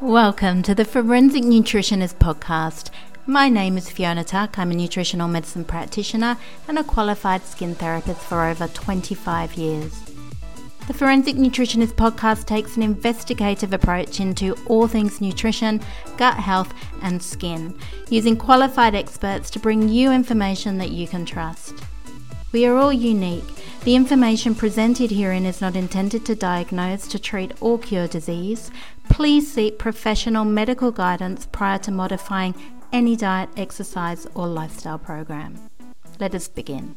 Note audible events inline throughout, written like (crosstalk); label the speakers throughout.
Speaker 1: Welcome to the Forensic Nutritionist Podcast. My name is Fiona Tuck. I'm a nutritional medicine practitioner and a qualified skin therapist for over 25 years. The Forensic Nutritionist Podcast takes an investigative approach into all things nutrition, gut health, and skin, using qualified experts to bring you information that you can trust. We are all unique. The information presented herein is not intended to diagnose, to treat, or cure disease. Please seek professional medical guidance prior to modifying any diet, exercise, or lifestyle program. Let us begin.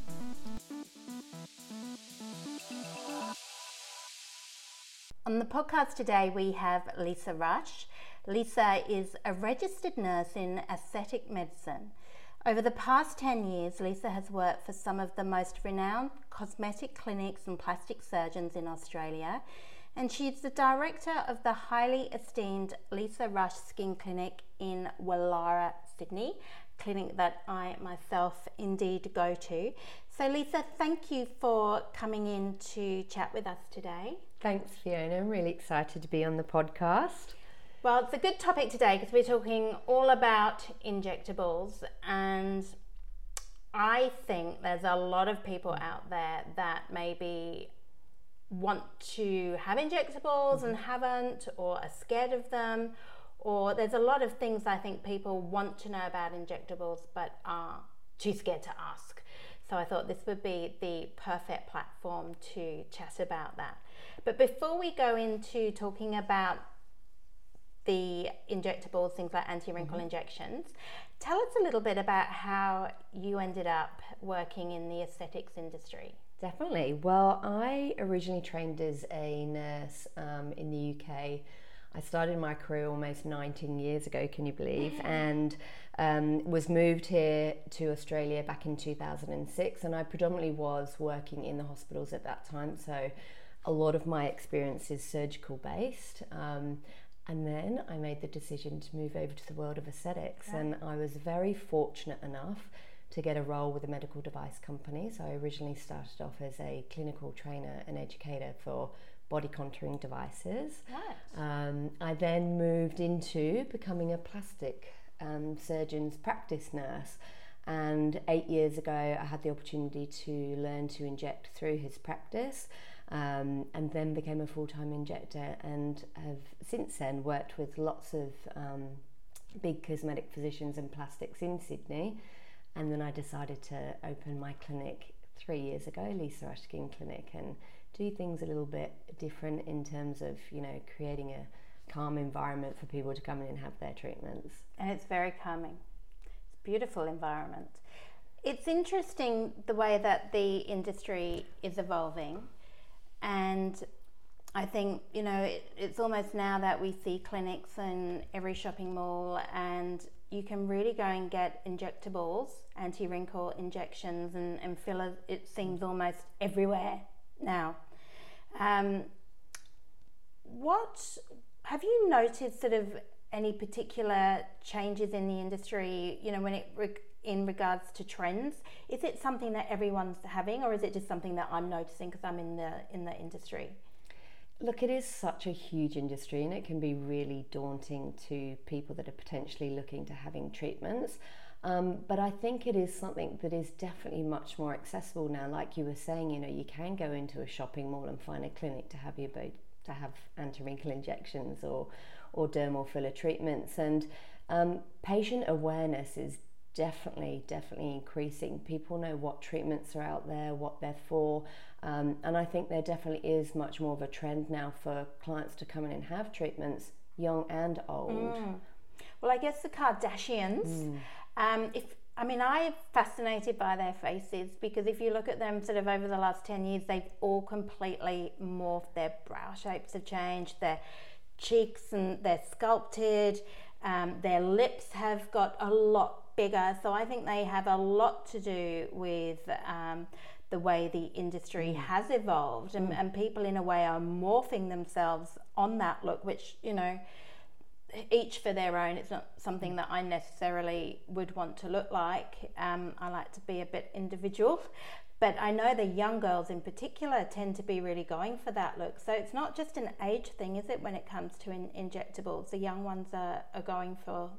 Speaker 1: On the podcast today, we have Lisa Rush. Lisa is a registered nurse in aesthetic medicine. Over the past 10 years, Lisa has worked for some of the most renowned cosmetic clinics and plastic surgeons in Australia, and she's the director of the highly esteemed Lisa Rush Skin Clinic in Woollahra, Sydney, clinic that I myself indeed go to. So, Lisa, thank you for coming in to chat with us today.
Speaker 2: Thanks, Fiona. I'm really excited to be on the podcast.
Speaker 1: Well, it's a good topic today because we're talking all about injectables, and I think there's a lot of people out there that maybe want to have injectables mm-hmm. and haven't, or are scared of them, or there's a lot of things I think people want to know about injectables but are too scared to ask. So I thought this would be the perfect platform to chat about that. But before we go into talking about the injectables, things like anti wrinkle mm-hmm. injections. Tell us a little bit about how you ended up working in the aesthetics industry.
Speaker 2: Definitely. Well, I originally trained as a nurse um, in the UK. I started my career almost 19 years ago, can you believe? Mm-hmm. And um, was moved here to Australia back in 2006. And I predominantly was working in the hospitals at that time. So a lot of my experience is surgical based. Um, and then I made the decision to move over to the world of aesthetics. Yeah. And I was very fortunate enough to get a role with a medical device company. So I originally started off as a clinical trainer and educator for body contouring devices. Right. Um, I then moved into becoming a plastic um, surgeon's practice nurse. And eight years ago, I had the opportunity to learn to inject through his practice um, and then became a full time injector and have since then worked with lots of um, big cosmetic physicians and plastics in Sydney. And then I decided to open my clinic three years ago, Lisa Rush Clinic, and do things a little bit different in terms of, you know, creating a calm environment for people to come in and have their treatments.
Speaker 1: And it's very calming. It's a beautiful environment. It's interesting the way that the industry is evolving and I think, you know, it, it's almost now that we see clinics in every shopping mall and you can really go and get injectables, anti wrinkle injections, and, and fillers. It seems almost everywhere now. Um, what have you noticed sort of any particular changes in the industry, you know, when it in regards to trends? Is it something that everyone's having, or is it just something that I'm noticing because I'm in the in the industry?
Speaker 2: Look, it is such a huge industry, and it can be really daunting to people that are potentially looking to having treatments. Um, but I think it is something that is definitely much more accessible now. Like you were saying, you know, you can go into a shopping mall and find a clinic to have your to have anti-wrinkle injections or or dermal filler treatments, and um, patient awareness is definitely, definitely increasing. People know what treatments are out there, what they're for, um, and I think there definitely is much more of a trend now for clients to come in and have treatments, young and old. Mm.
Speaker 1: Well, I guess the Kardashians. Mm. Um, if I mean, I'm fascinated by their faces because if you look at them sort of over the last 10 years, they've all completely morphed. Their brow shapes have changed, their cheeks and they're sculpted, um, their lips have got a lot bigger. So I think they have a lot to do with um, the way the industry mm. has evolved, and, mm. and people in a way are morphing themselves on that look, which you know each for their own. It's not something that I necessarily would want to look like. Um, I like to be a bit individual. But I know the young girls in particular tend to be really going for that look. So it's not just an age thing, is it, when it comes to in- injectables? The young ones are, are going for.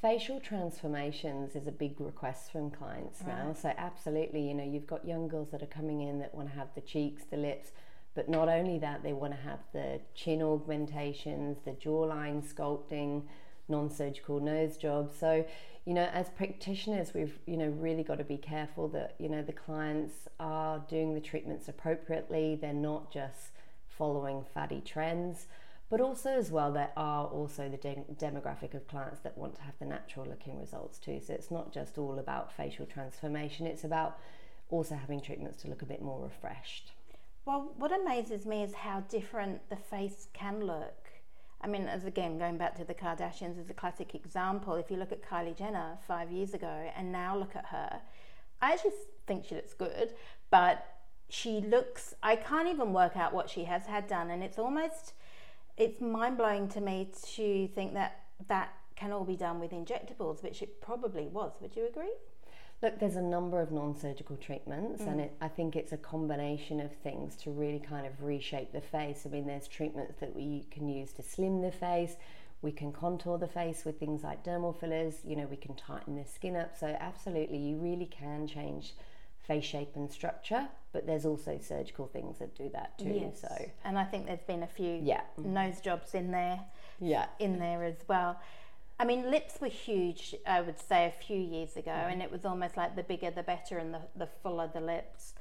Speaker 2: Facial transformations is a big request from clients now. So, absolutely, you know, you've got young girls that are coming in that want to have the cheeks, the lips, but not only that, they want to have the chin augmentations, the jawline sculpting, non surgical nose jobs. So, you know, as practitioners, we've, you know, really got to be careful that, you know, the clients are doing the treatments appropriately. They're not just following fatty trends. But also, as well, there are also the de- demographic of clients that want to have the natural looking results too. So it's not just all about facial transformation, it's about also having treatments to look a bit more refreshed.
Speaker 1: Well, what amazes me is how different the face can look. I mean, as again, going back to the Kardashians as a classic example, if you look at Kylie Jenner five years ago and now look at her, I actually think she looks good, but she looks, I can't even work out what she has had done. And it's almost, it's mind blowing to me to think that that can all be done with injectables, which it probably was. Would you agree?
Speaker 2: Look, there's a number of non surgical treatments, mm. and it, I think it's a combination of things to really kind of reshape the face. I mean, there's treatments that we can use to slim the face, we can contour the face with things like dermal fillers, you know, we can tighten the skin up. So, absolutely, you really can change face shape and structure, but there's also surgical things that do that too.
Speaker 1: Yes.
Speaker 2: So,
Speaker 1: and I think there's been a few
Speaker 2: yeah.
Speaker 1: nose jobs in there,
Speaker 2: yeah,
Speaker 1: in there as well. I mean, lips were huge, I would say, a few years ago, mm. and it was almost like the bigger the better and the, the fuller the lips.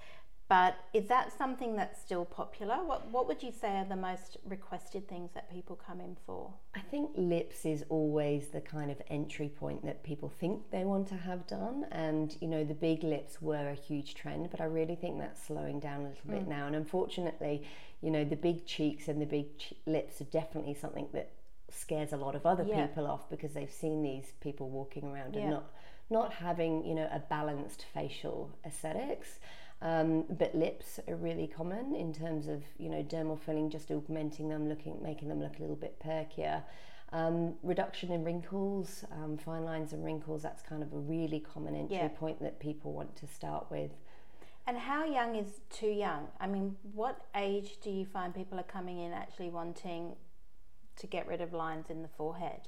Speaker 1: But is that something that's still popular? What, what would you say are the most requested things that people come in for?
Speaker 2: I think lips is always the kind of entry point that people think they want to have done. And, you know, the big lips were a huge trend, but I really think that's slowing down a little mm. bit now. And unfortunately, you know, the big cheeks and the big ch- lips are definitely something that scares a lot of other yeah. people off because they've seen these people walking around yeah. and not not having you know a balanced facial aesthetics. Um, but lips are really common in terms of you know dermal filling, just augmenting them, looking making them look a little bit perkier. Um, reduction in wrinkles, um, fine lines and wrinkles, that's kind of a really common entry yeah. point that people want to start with.
Speaker 1: And how young is too young? I mean, what age do you find people are coming in actually wanting to get rid of lines in the forehead?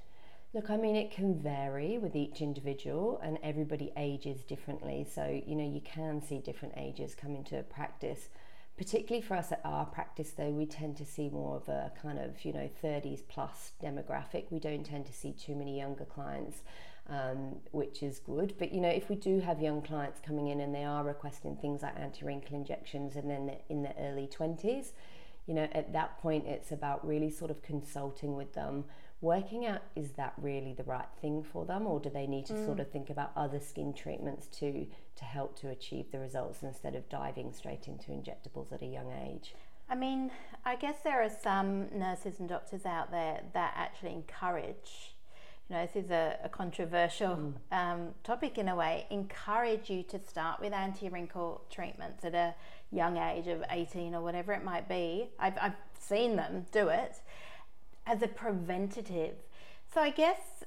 Speaker 2: Look, I mean, it can vary with each individual, and everybody ages differently. So, you know, you can see different ages come into practice. Particularly for us at our practice, though, we tend to see more of a kind of, you know, 30s plus demographic. We don't tend to see too many younger clients, um, which is good. But, you know, if we do have young clients coming in and they are requesting things like anti wrinkle injections and then in the early 20s, you know, at that point, it's about really sort of consulting with them, working out is that really the right thing for them, or do they need to mm. sort of think about other skin treatments to to help to achieve the results instead of diving straight into injectables at a young age.
Speaker 1: I mean, I guess there are some nurses and doctors out there that actually encourage you know, this is a, a controversial mm. um, topic in a way, encourage you to start with anti wrinkle treatments at a young age of 18 or whatever it might be. I've, I've seen them do it as a preventative. So I guess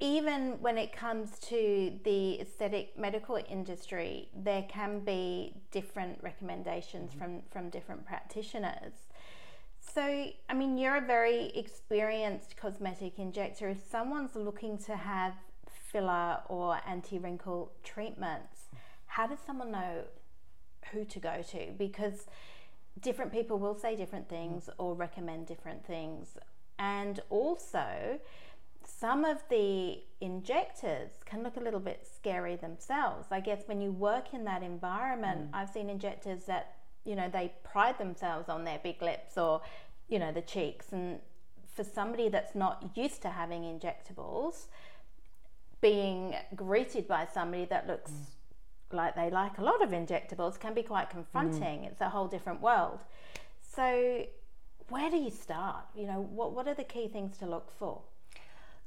Speaker 1: even when it comes to the aesthetic medical industry, there can be different recommendations mm-hmm. from, from different practitioners. So, I mean, you're a very experienced cosmetic injector. If someone's looking to have filler or anti wrinkle treatments, how does someone know who to go to? Because different people will say different things or recommend different things. And also, some of the injectors can look a little bit scary themselves. I guess when you work in that environment, mm. I've seen injectors that you know they pride themselves on their big lips or you know the cheeks and for somebody that's not used to having injectables being greeted by somebody that looks mm. like they like a lot of injectables can be quite confronting mm. it's a whole different world so where do you start you know what, what are the key things to look for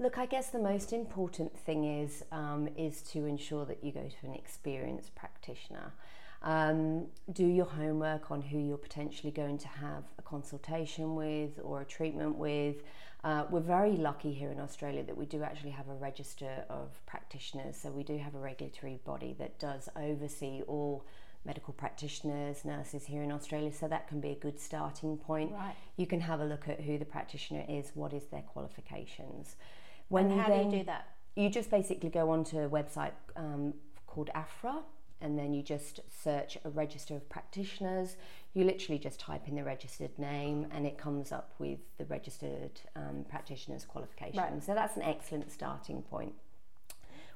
Speaker 2: Look, I guess the most important thing is um, is to ensure that you go to an experienced practitioner. Um, do your homework on who you're potentially going to have a consultation with or a treatment with. Uh, we're very lucky here in Australia that we do actually have a register of practitioners, so we do have a regulatory body that does oversee all medical practitioners, nurses here in Australia, so that can be a good starting point.
Speaker 1: Right.
Speaker 2: You can have a look at who the practitioner is, what is their qualifications.
Speaker 1: When and how then, do you do that?
Speaker 2: You just basically go onto a website um, called AHPRA and then you just search a register of practitioners. You literally just type in the registered name, and it comes up with the registered um, practitioner's qualifications. Right. So that's an excellent starting point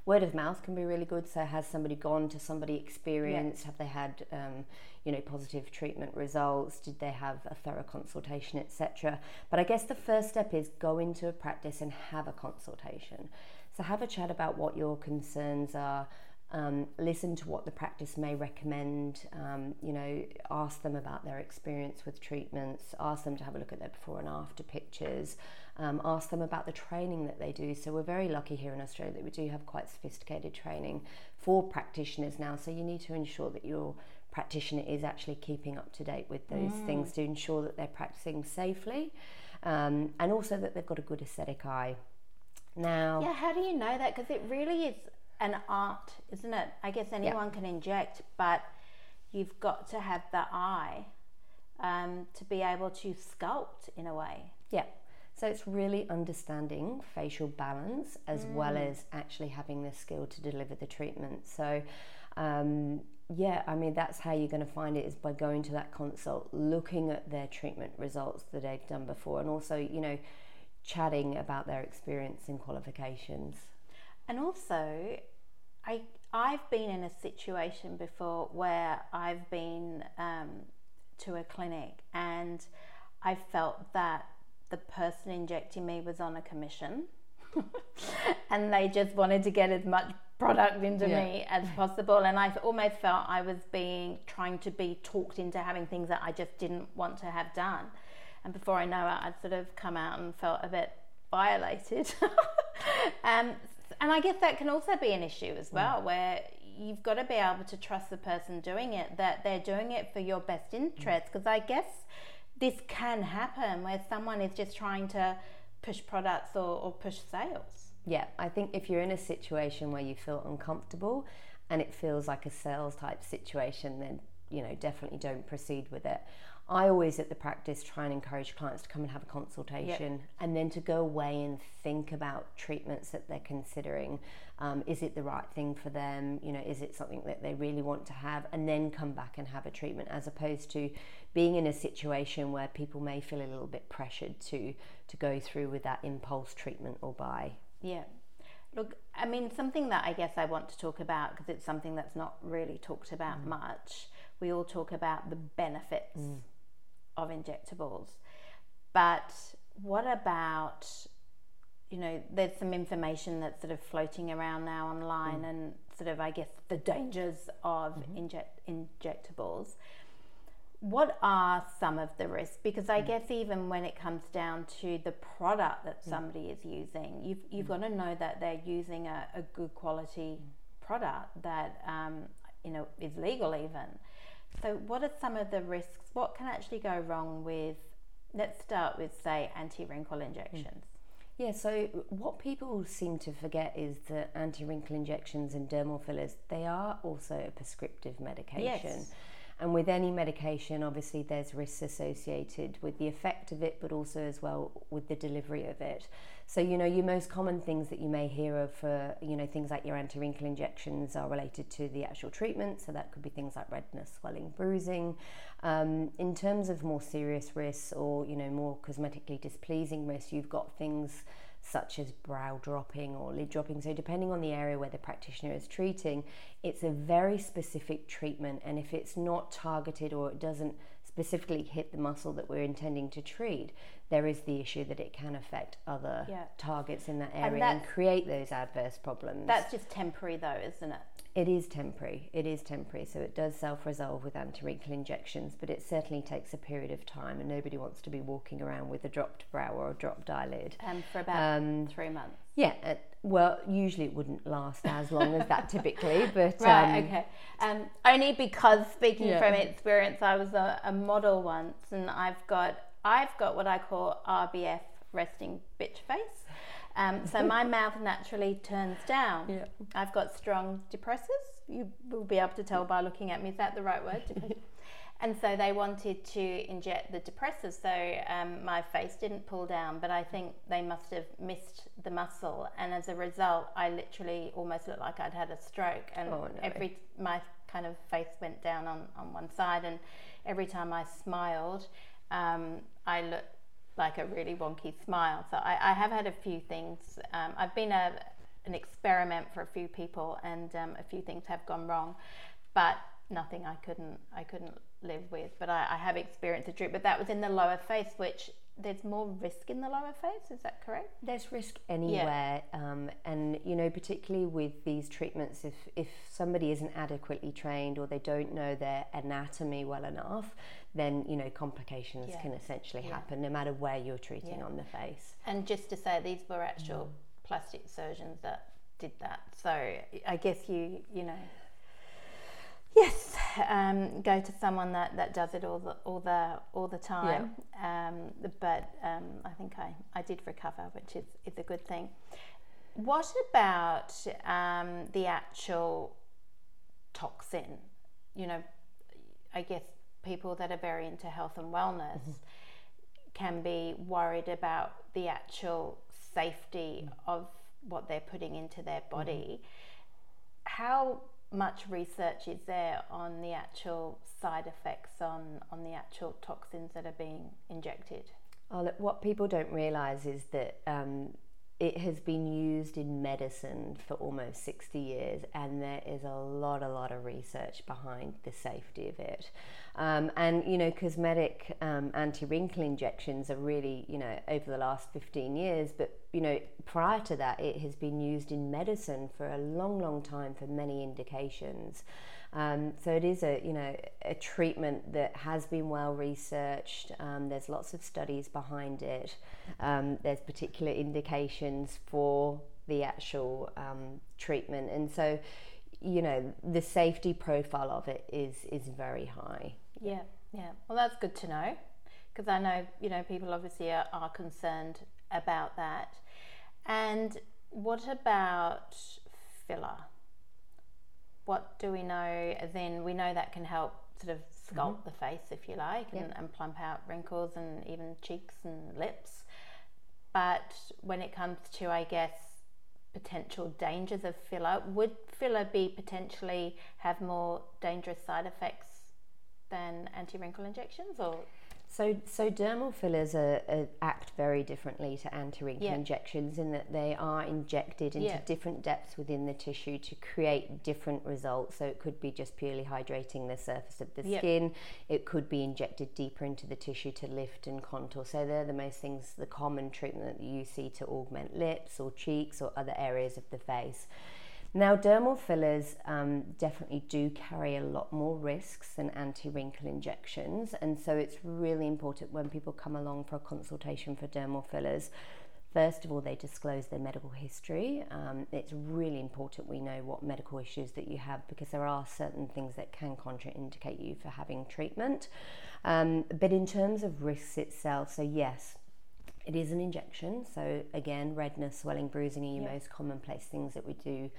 Speaker 2: word of mouth can be really good. So has somebody gone to somebody experienced? Yeah. Have they had um, you know positive treatment results? Did they have a thorough consultation, etc. But I guess the first step is go into a practice and have a consultation. So have a chat about what your concerns are. Um, listen to what the practice may recommend. Um, you know, ask them about their experience with treatments. Ask them to have a look at their before and after pictures um, ask them about the training that they do. So we're very lucky here in Australia that we do have quite sophisticated training for practitioners now. So you need to ensure that your practitioner is actually keeping up to date with those mm. things to ensure that they're practicing safely um, and also that they've got a good aesthetic eye. Now,
Speaker 1: yeah, how do you know that? Because it really is an art, isn't it? I guess anyone can inject, but you've got to have the eye um, to be able to sculpt in a way.
Speaker 2: Yeah. So it's really understanding facial balance as mm. well as actually having the skill to deliver the treatment. So, um, yeah, I mean, that's how you're going to find it is by going to that consult, looking at their treatment results that they've done before, and also, you know, chatting about their experience and qualifications.
Speaker 1: And also, I I've been in a situation before where I've been um, to a clinic and I felt that the person injecting me was on a commission (laughs) and they just wanted to get as much product into yeah. me as possible. And i almost felt i was being trying to be talked into having things that i just didn't want to have done. And before i know it i'd sort of come out and felt a bit violated. (laughs) Um, and i guess that can also be an issue as well mm. where you've got to be able to trust the person doing it that they're doing it for your best interest because mm. i guess this can happen where someone is just trying to push products or, or push sales.
Speaker 2: Yeah, I think if you're in a situation where you feel uncomfortable and it feels like a sales type situation, then you know definitely don't proceed with it. I always at the practice try and encourage clients to come and have a consultation yep. and then to go away and think about treatments that they're considering. Um, is it the right thing for them? You know, is it something that they really want to have? And then come back and have a treatment as opposed to being in a situation where people may feel a little bit pressured to to go through with that impulse treatment or buy.
Speaker 1: Yeah. Look, I mean, something that I guess I want to talk about because it's something that's not really talked about mm. much. We all talk about the benefits mm of injectables. But what about, you know, there's some information that's sort of floating around now online mm. and sort of, I guess, the dangers of mm-hmm. inject, injectables. What are some of the risks? Because I mm. guess even when it comes down to the product that mm. somebody is using, you've, you've mm. got to know that they're using a, a good quality mm. product that, um, you know, is legal even. So, what are some of the risks? What can actually go wrong with, let's start with, say, anti wrinkle injections? Hmm.
Speaker 2: Yeah, so what people seem to forget is that anti wrinkle injections and dermal fillers, they are also a prescriptive medication. Yes. And with any medication, obviously, there's risks associated with the effect of it, but also as well with the delivery of it. So, you know, your most common things that you may hear of for, you know, things like your anti wrinkle injections are related to the actual treatment. So, that could be things like redness, swelling, bruising. Um, in terms of more serious risks or, you know, more cosmetically displeasing risks, you've got things such as brow dropping or lid dropping. So, depending on the area where the practitioner is treating, it's a very specific treatment. And if it's not targeted or it doesn't specifically hit the muscle that we're intending to treat, there is the issue that it can affect other yeah. targets in that area and, and create those adverse problems.
Speaker 1: That's just temporary, though, isn't it?
Speaker 2: It is temporary. It is temporary. So it does self resolve with anti wrinkle injections, but it certainly takes a period of time, and nobody wants to be walking around with a dropped brow or a dropped eyelid.
Speaker 1: And for about um, three months.
Speaker 2: Yeah. Uh, well, usually it wouldn't last as long as that typically, (laughs) but.
Speaker 1: Right, um, okay. Um, only because, speaking yeah. from experience, I was a, a model once, and I've got I've got what I call RBF resting bitch face Um, so my (laughs) mouth naturally turns down.
Speaker 2: Yeah.
Speaker 1: I've got strong depressors. You will be able to tell by looking at me. Is that the right word? (laughs) and so they wanted to inject the depressors. So um, my face didn't pull down, but I think they must have missed the muscle. And as a result, I literally almost looked like I'd had a stroke. And
Speaker 2: Oh, no.
Speaker 1: every my kind of face went down on, on one side. And every time I smiled, um, I look like a really wonky smile. So I, I have had a few things. Um, I've been a, an experiment for a few people, and um, a few things have gone wrong, but nothing I couldn't I couldn't live with. But I, I have experienced a droop, but that was in the lower face, which there's more risk in the lower face. Is that correct?
Speaker 2: There's risk anywhere, um, and you know, particularly with these treatments, if if somebody isn't adequately trained or they don't know their anatomy well enough, then you know complications
Speaker 1: Yeah.
Speaker 2: can essentially
Speaker 1: Yeah.
Speaker 2: happen no matter where you're treating
Speaker 1: Yeah.
Speaker 2: on the face.
Speaker 1: And just to say, these were actual plastic surgeons that did that. So I guess you you know. Yes, um, go to someone that, that does it all the all the all the time. Um, but um, I think I, I did recover, which is, is a good thing. What about um, the actual toxin? You know, I guess people that are very into health and wellness can be worried about the actual safety of what they're putting into their body. How much research is there on the actual side effects on, on the actual toxins that are being injected?
Speaker 2: Oh, look, what people don't realise is that um, it has been used in medicine for almost 60 years, and there is a lot, a lot of research behind the safety of it. Um, and you know, cosmetic um, anti-wrinkle injections are really, you know, over the last 15 years. But you know, prior to that, it has been used in medicine for a long, long time for many indications. Um, so it is a you know a treatment that has been well researched. Um, there's lots of studies behind it. Um, there's particular indications for the actual um, treatment, and so you know the safety profile of it is is very high.
Speaker 1: Yeah, yeah. Well, that's good to know because I know you know people obviously are, are concerned about that. And what about filler? What do we know? Then we know that can help sort of mm-hmm. sculpt the face, if you like, and, and plump out wrinkles and even cheeks and lips. But when it comes to, I guess, potential dangers of filler, would filler be potentially have more dangerous side effects than anti-wrinkle injections, or
Speaker 2: So, so dermal fillers are, are, act very differently to anti-wrinkle
Speaker 1: Yeah.
Speaker 2: injections in that they are injected into
Speaker 1: Yeah.
Speaker 2: different depths within the tissue to create different results. So it could be just purely hydrating the surface of the
Speaker 1: Yep.
Speaker 2: skin. It could be injected deeper into the tissue to lift and contour. So they're the most things, the common treatment that you see to augment lips or cheeks or other areas of the face. Now, dermal fillers um, definitely do carry a lot more risks than anti wrinkle injections, and so it's really important when people come along for a consultation for dermal fillers. First of all, they disclose their medical history. Um, it's really important we know what medical issues that you have because there are certain things that can contraindicate you for having treatment. Um, but in terms of risks itself, so yes, it is an injection. So again, redness, swelling, bruising are your
Speaker 1: Yeah.
Speaker 2: most commonplace things that we do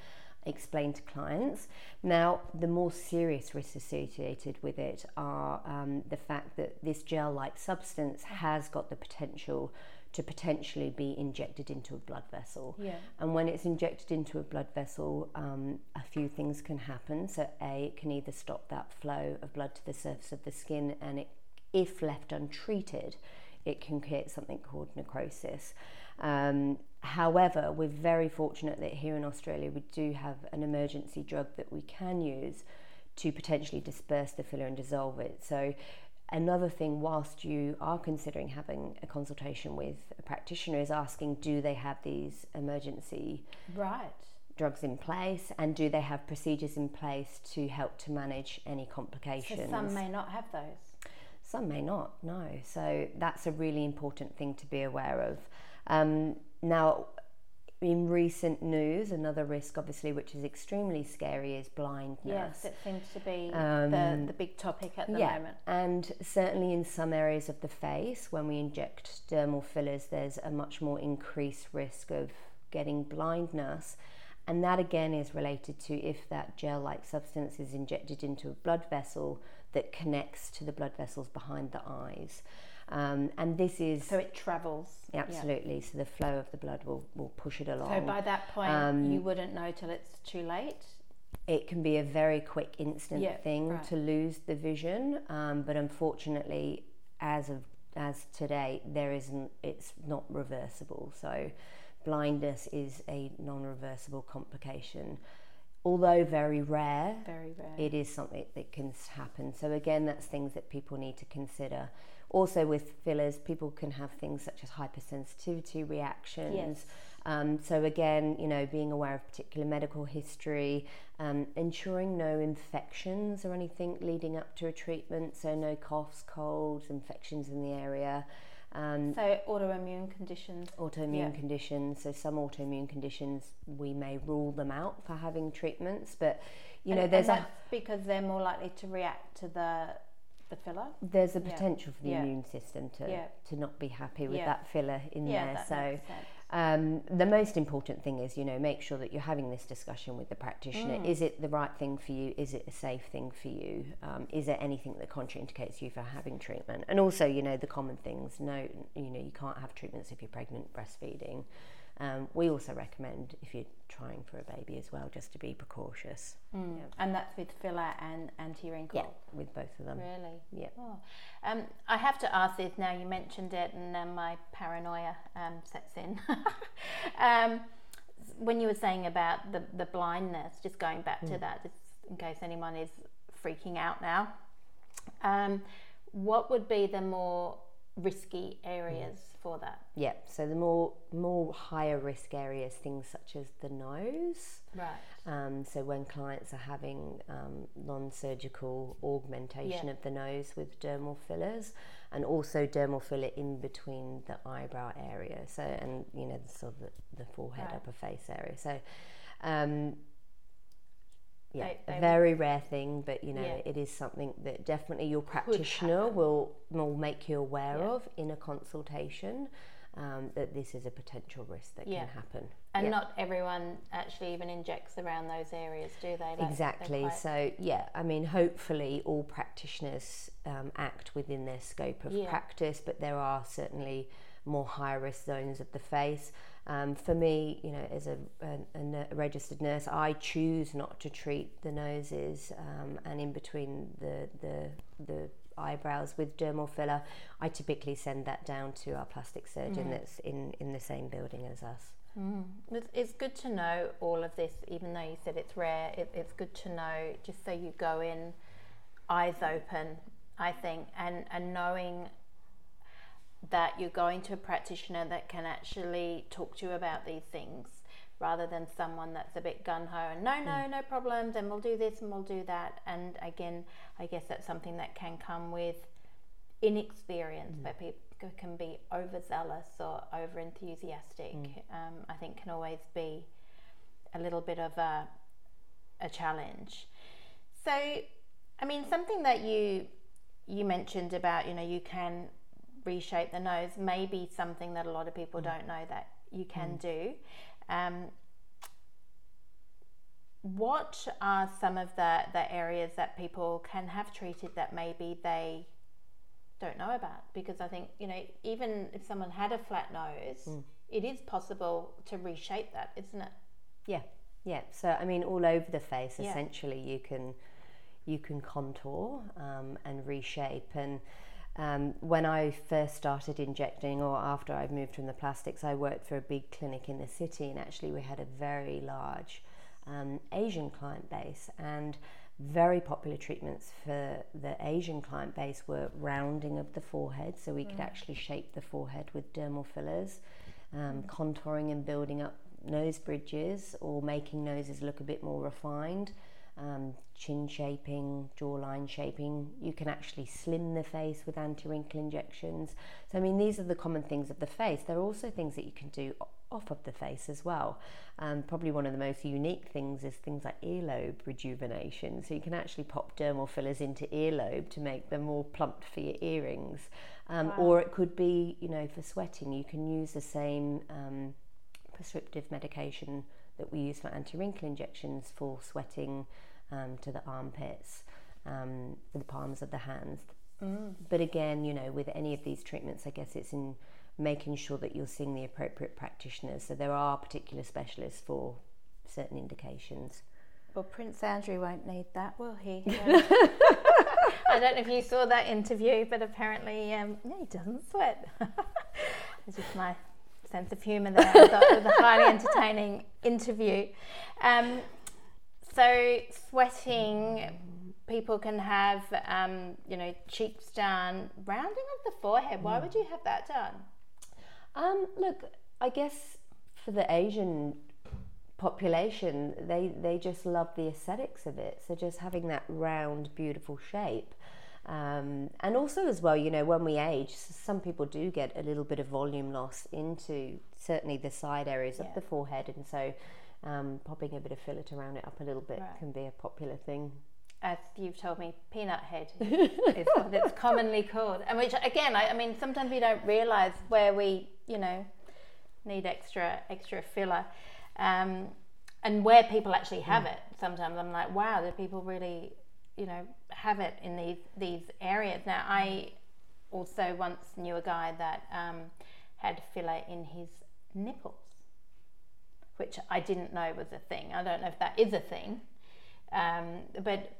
Speaker 2: explain to clients. Now, the more serious risks associated with it are um, the fact that this gel-like substance has got the potential to potentially be injected into a blood vessel.
Speaker 1: Yeah.
Speaker 2: And when it's injected into a blood vessel, um, a few things can happen. So, A, it can either stop that flow of blood to the surface of the skin, and it, if left untreated, it can create something called necrosis. Um, however, we're very fortunate that here in Australia we do have an emergency drug that we can use to potentially disperse the filler and dissolve it. So, another thing, whilst you are considering having a consultation with a practitioner, is asking do they have these emergency
Speaker 1: right.
Speaker 2: drugs in place and do they have procedures in place to help to manage any
Speaker 1: So
Speaker 2: complications?
Speaker 1: some may not have those.
Speaker 2: Some may not, no. So that's a really important thing to be aware of. Um, now, in recent news, another risk, obviously, which is extremely scary, is blindness.
Speaker 1: Yes, it seems to be um, the, the big topic at the
Speaker 2: yeah,
Speaker 1: moment.
Speaker 2: And certainly in some areas of the face, when we inject dermal fillers, there's a much more increased risk of getting blindness. And that again is related to if that gel like substance is injected into a blood vessel that connects to the blood vessels behind the eyes. Um, and this is
Speaker 1: so it travels
Speaker 2: absolutely. Yeah. So the flow of the blood will, will push it along.
Speaker 1: So by that point, um, you wouldn't know till it's too late.
Speaker 2: It can be a very quick, instant yeah, thing right. to lose the vision, um, but unfortunately, as of as today, there isn't. It's not reversible. So blindness is a non-reversible complication although very rare,
Speaker 1: very rare,
Speaker 2: it is something that can happen. So again, that's things that people need to consider. Also, with fillers, people can have things such as hypersensitivity reactions.
Speaker 1: Yes.
Speaker 2: Um, so again, you know, being aware of particular medical history, um, ensuring no infections or anything leading up to a treatment. So no coughs, colds, infections in the area.
Speaker 1: Um, so autoimmune conditions.
Speaker 2: Autoimmune yeah. conditions. So some autoimmune conditions we may rule them out for having treatments, but you and, know there's
Speaker 1: a because they're more likely to react to the the filler.
Speaker 2: There's a potential yeah. for the yeah. immune system to to not be happy with that filler in there. so um, the most important thing is, you know, make sure that you're having this discussion with the practitioner. Mm. Is it the right thing for you? Is it a safe thing for you? Um, is there anything that contraindicates you for having treatment? And also, you know, the common things. No, you know, you can't have treatments if you're pregnant, breastfeeding. Um, we also recommend if you're trying for a baby as well, just to be precautious.
Speaker 1: Mm. Yeah. And that's with filler and anti-wrinkle.
Speaker 2: Yeah, with both of them.
Speaker 1: Really?
Speaker 2: Yeah.
Speaker 1: Oh. Um, I have to ask this now. You mentioned it, and um, my paranoia um, sets in. (laughs) Um, when you were saying about the the blindness, just going back mm. to that, just in case anyone is freaking out now. Um, what would be the more risky areas mm. For that?
Speaker 2: Yeah, so the more more higher risk areas, things such as the nose.
Speaker 1: Right.
Speaker 2: Um, so when clients are having um, non-surgical augmentation yeah. of the nose with dermal fillers, and also dermal filler in between the eyebrow area. So and you know sort of the, the forehead, right. upper face area. So. Um, yeah, they, they a very rare thing, but you know, yeah. it is something that definitely your practitioner will will make you aware yeah. of in a consultation. Um, that this is a potential risk that yeah. can happen.
Speaker 1: And not everyone actually even injects around those areas, do they?
Speaker 2: Like exactly. Quite... So, yeah, I mean, hopefully all practitioners um, act within their scope of practice, but there are certainly more high risk zones of the face. Um, for me, you know, as a, a, a, registered nurse, I choose not to treat the noses um, and in between the, the, the eyebrows with dermal filler. I typically send that down to our plastic surgeon mm. that's in, in the same building as us.
Speaker 1: Mm. It's good to know all of this, even though you said it's rare. It, it's good to know just so you go in eyes open, I think, and, and knowing that you're going to a practitioner that can actually talk to you about these things rather than someone that's a bit gun ho and no, no, mm. no problems, and we'll do this and we'll do that. And again, I guess that's something that can come with inexperience, mm. where people can be overzealous or over enthusiastic. Mm. Um, I think can always be a little bit of a a challenge. So, I mean, something that you you mentioned about you know you can reshape the nose may be something that a lot of people mm. don't know that you can mm. do. Um, what are some of the, the areas that people can have treated that maybe they don't know about? Because I think, you know, even if someone had a flat nose, mm. it is possible to reshape that, isn't it?
Speaker 2: Yeah, yeah. So, I mean, all over the face, yeah. essentially, you can you can contour um, and reshape and um, when I first started injecting, or after I moved from the plastics, I worked for a big clinic in the city, and actually, we had a very large um, Asian client base. And very popular treatments for the Asian client base were rounding of the forehead, so we mm. could actually shape the forehead with dermal fillers, um, mm. contouring and building up nose bridges, or making noses look a bit more refined. Um, chin shaping, jawline shaping. You can actually slim the face with anti wrinkle injections. So, I mean, these are the common things of the face. There are also things that you can do off of the face as well. Um, probably one of the most unique things is things like earlobe rejuvenation. So, you can actually pop dermal fillers into earlobe to make them more plump for your earrings. Um, wow. Or it could be, you know, for sweating, you can use the same um, prescriptive medication that we use for anti wrinkle injections for sweating um, to the armpits, um, the palms of the hands. Mm. But again, you know, with any of these treatments, I guess it's in making sure that you're seeing the appropriate practitioners. So there are particular specialists for certain indications.
Speaker 1: Well, Prince Andrew won't need that, will he? (laughs) (laughs) I don't know if you saw that interview, but apparently, um, yeah, he doesn't sweat. (laughs) it's just my sense of humour there. I thought it was a highly (laughs) entertaining interview. Um, so sweating, people can have, um, you know, cheeks down, rounding of the forehead. Why would you have that done?
Speaker 2: Um, look, I guess for the Asian population, they they just love the aesthetics of it. So just having that round, beautiful shape. Um, and also as well, you know, when we age, some people do get a little bit of volume loss into certainly the side areas yeah. of the forehead, and so um, popping a bit of fillet around it up a little bit right. can be a popular thing.
Speaker 1: As you've told me, peanut head (laughs) is what it's commonly called, and which again, I, I mean, sometimes we don't realise where we, you know, need extra extra filler. Um, and where people actually have mm. it, sometimes I'm like, wow, do people really you know have it in these these areas. Now I also once knew a guy that um, had filler in his nipples, which I didn't know was a thing. I don't know if that is a thing, um, but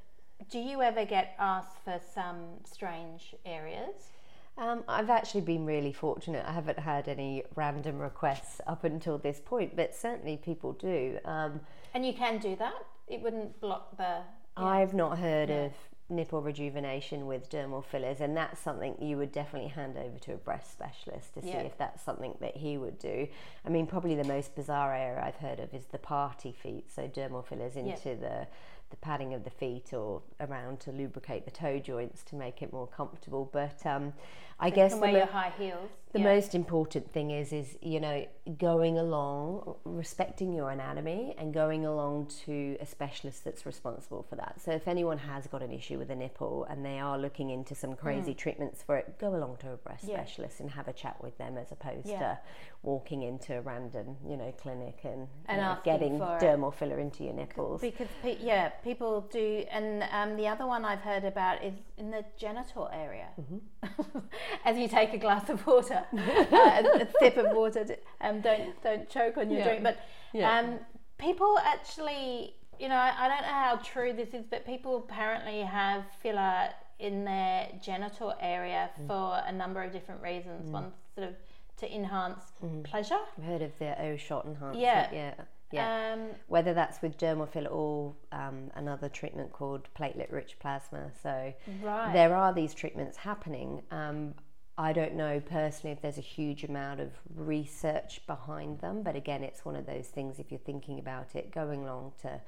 Speaker 1: do you ever get asked for some strange areas?
Speaker 2: Um, I've actually been really fortunate. I haven't had any random requests up until this point, but certainly people do. Um,
Speaker 1: and you can do that. It wouldn't block the
Speaker 2: yeah. I've not heard yeah. of nipple rejuvenation with dermal fillers, and that's something you would definitely hand over to a breast specialist to see yeah. if that's something that he would do. I mean, probably the most bizarre area I've heard of is the party feet, so dermal fillers into the the padding of the feet or around to lubricate the toe joints to make it more comfortable. But um, I
Speaker 1: so
Speaker 2: guess
Speaker 1: the, mo- heels.
Speaker 2: the yeah. most important thing is is you know going along, respecting your anatomy, and going along to a specialist that's responsible for that. So if anyone has got an issue with a nipple and they are looking into some crazy mm. treatments for it, go along to a breast yeah. specialist and have a chat with them as opposed yeah. to walking into a random you know clinic and, and know, getting dermal filler into your nipples.
Speaker 1: Because yeah, people do, and um, the other one I've heard about is in the genital area. Mm-hmm. (laughs) As you take a glass of water, (laughs) uh, a, sip of water, to, um, don't don't choke on your yeah. drink. But yeah. um, people actually, you know, I, don't know how true this is, but people apparently have filler in their genital area mm. for a number of different reasons. Mm. One sort of to enhance mm. pleasure.
Speaker 2: I've heard of the O shot enhancer.
Speaker 1: Yeah.
Speaker 2: Yeah. Yeah. Um, Whether that's with dermal filler or um, another treatment called platelet rich plasma. So right. there are these treatments happening. Um, I don't know personally if there's a huge amount of research behind them, but again, it's one of those things if you're thinking about it, going along to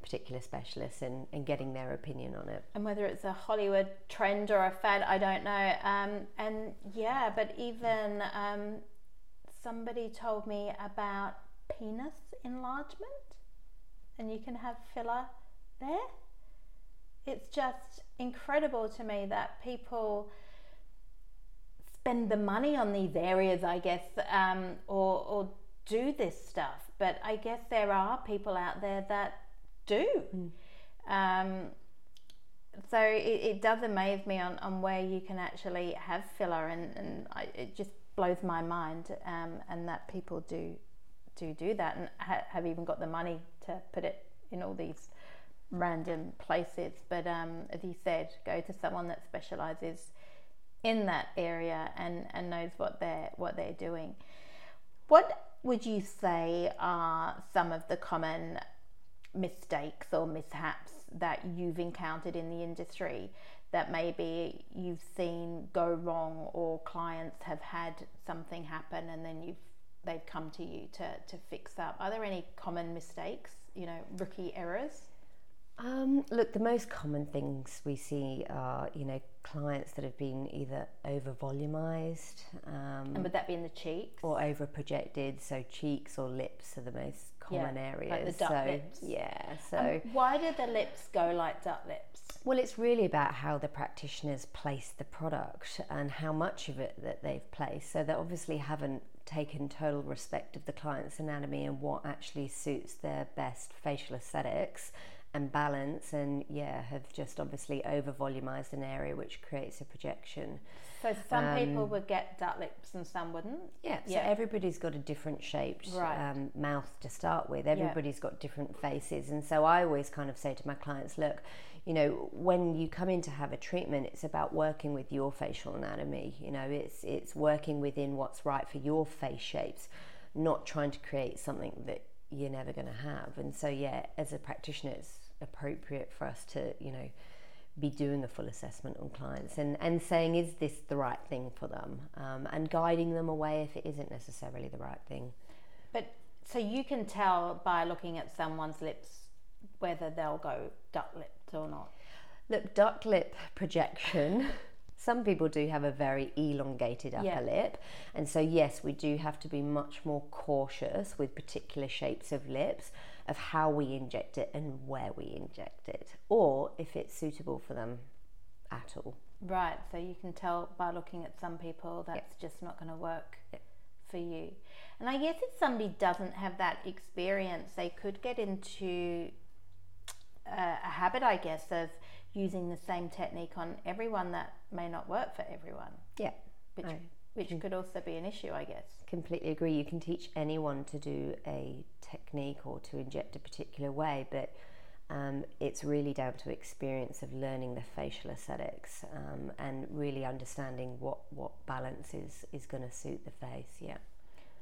Speaker 2: particular specialists and, and getting their opinion on it.
Speaker 1: And whether it's a Hollywood trend or a fad, I don't know. Um, and yeah, but even um, somebody told me about penis enlargement, and you can have filler there. It's just incredible to me that people spend the money on these areas, I guess, um, or, or do this stuff. But I guess there are people out there that do. Mm. Um, so it, it, does amaze me on, on where you can actually have filler, and, and I, it just blows my mind, um, and that people do do do that and ha- have even got the money to put it in all these random places. But um, as you said, go to someone that specialises in that area and, and knows what they're what they're doing. What would you say are some of the common mistakes or mishaps that you've encountered in the industry that maybe you've seen go wrong or clients have had something happen and then you've they've come to you to, to fix up? Are there any common mistakes, you know, rookie errors?
Speaker 2: Um, look, the most common things we see are, you know, clients that have been either over volumized um,
Speaker 1: And would that be in the cheeks?
Speaker 2: or over projected. So cheeks or lips are the most common
Speaker 1: Yeah,
Speaker 2: areas.
Speaker 1: like the duck
Speaker 2: so
Speaker 1: lips.
Speaker 2: yeah, so
Speaker 1: Um, why do the lips go like duck lips?
Speaker 2: well, it's really about how the practitioners place the product and how much of it that they've placed. So they obviously haven't taken total respect of the client's anatomy and what actually suits their best facial aesthetics and balance and yeah have just obviously over volumized an area which creates a projection
Speaker 1: So some people would get duck lips and some wouldn't.
Speaker 2: yeah so
Speaker 1: Yeah.
Speaker 2: everybody's got a different shaped
Speaker 1: Right.
Speaker 2: um, mouth to start with everybody's got different faces and so i always kind of say to my clients look you know when you come in to have a treatment it's about working with your facial anatomy. You know it's it's working within what's right for your face shapes not trying to create something that you're never going to have. And so yeah as a practitioner it's appropriate for us to you know be doing a full assessment on clients and, and saying is this the right thing for them? Um, and guiding them away if it isn't necessarily the right thing.
Speaker 1: But so you can tell by looking at someone's lips whether they'll go duck lipped or not.
Speaker 2: look duck lip projection (laughs) some people do have a very elongated upper
Speaker 1: Yeah.
Speaker 2: lip and so yes we do have to be much more cautious with particular shapes of lips of how we inject it and where we inject it or if it's suitable for them at all
Speaker 1: Right. So you can tell by looking at some people that's just not going to work for you. And I guess if somebody doesn't have that experience, they could get into a, a habit, I guess, of using the same technique on everyone that may not work for everyone,
Speaker 2: yeah
Speaker 1: which
Speaker 2: I
Speaker 1: which could also be an issue, I guess.
Speaker 2: completely agree. You can teach anyone to do a technique or to inject a particular way, but um, it's really down to experience of learning the facial aesthetics um, and really understanding what, what balance is, is going to suit the face. Yeah.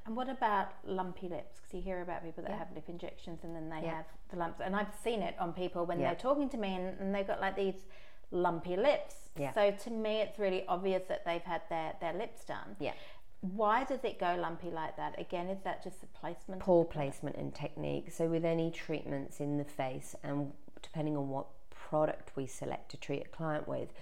Speaker 1: And what about lumpy lips? Because you hear about people that have lip injections and then they
Speaker 2: Yeah.
Speaker 1: have the lumps. And I've seen it on people when
Speaker 2: Yeah.
Speaker 1: they're talking to me and, and they've got like these lumpy lips.
Speaker 2: Yeah.
Speaker 1: So to me, it's really obvious that they've had their, their lips done.
Speaker 2: Yeah.
Speaker 1: Why does it go lumpy like that? Again, is that just the placement?
Speaker 2: Poor placement and technique. So, with any treatments in the face, and depending on what product we select to treat a client with,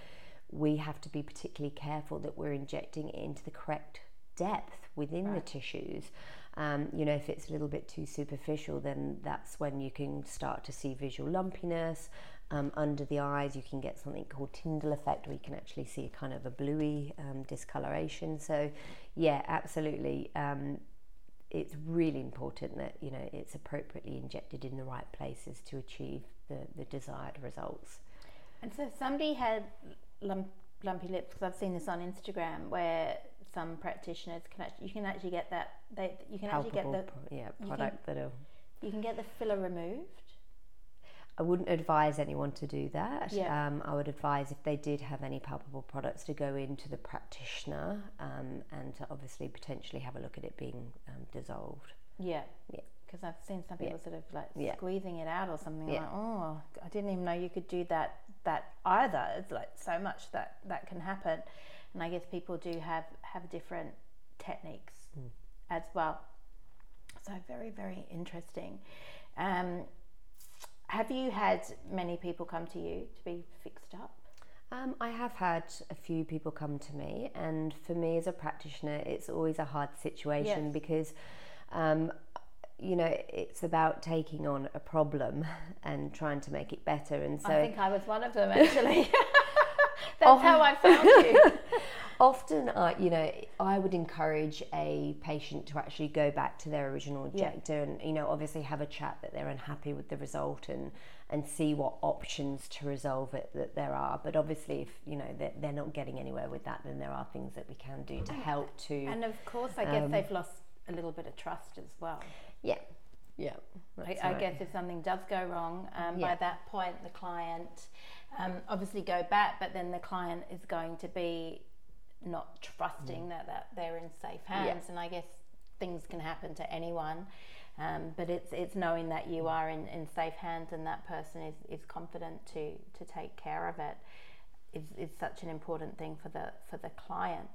Speaker 2: we have to be particularly careful that we're injecting it into the correct depth within the tissues. Um, you know, if it's a little bit too superficial, then that's when you can start to see visual lumpiness. Um, under the eyes, you can get something called Tyndall effect, where you can actually see a kind of a bluey um, discoloration. So, yeah, absolutely. Um, it's really important that you know it's appropriately injected in the right places to achieve the, the desired results.
Speaker 1: And so if somebody had lump, lumpy lips, because I've seen this on Instagram where some practitioners can actually, you can actually get that, they, you can actually get the,
Speaker 2: yeah,
Speaker 1: can-
Speaker 2: product that'll.
Speaker 1: you can get the filler removed.
Speaker 2: I wouldn't advise anyone to do that.
Speaker 1: Yeah.
Speaker 2: Um, I would advise if they did have any palpable products to go into the practitioner um, and to obviously potentially have a look at it being um, dissolved.
Speaker 1: Yeah.
Speaker 2: Yeah.
Speaker 1: Because I've seen some
Speaker 2: Yeah.
Speaker 1: people sort of like
Speaker 2: Yeah.
Speaker 1: squeezing it out or something
Speaker 2: Yeah.
Speaker 1: like, oh, I didn't even know you could do that that either. It's like so much that that can happen, and I guess people do have have different techniques
Speaker 2: Mm.
Speaker 1: as well. So very very interesting. Um, have you had many people come to you to be fixed up?
Speaker 2: Um, I have had a few people come to me, and for me as a practitioner, it's always a hard situation
Speaker 1: Yes.
Speaker 2: because, um, you know, it's about taking on a problem (laughs) and trying to make it better. And so,
Speaker 1: I think I was one of them actually. (laughs) (laughs) That's how I found you. (laughs)
Speaker 2: often, I, you know, I would encourage a patient to actually go back to their original injector and, you know, obviously have a chat that they're unhappy with the result and and see what options to resolve it that there are. But obviously, if you know they're, they're not getting anywhere with that, then there are things that we can do to help to.
Speaker 1: And of course, I guess
Speaker 2: Um,
Speaker 1: they've lost a little bit of trust as well.
Speaker 2: yeah, yeah.
Speaker 1: I,
Speaker 2: that's
Speaker 1: I guess if something does go wrong, um, by that point, the client um, obviously go back, but then the client is going to be not trusting that, that they're in safe hands. And I guess things can happen to anyone. Um, but it's it's knowing that you are in, in safe hands and that person is, is confident to, to take care of it is, is such an important thing for the for the client.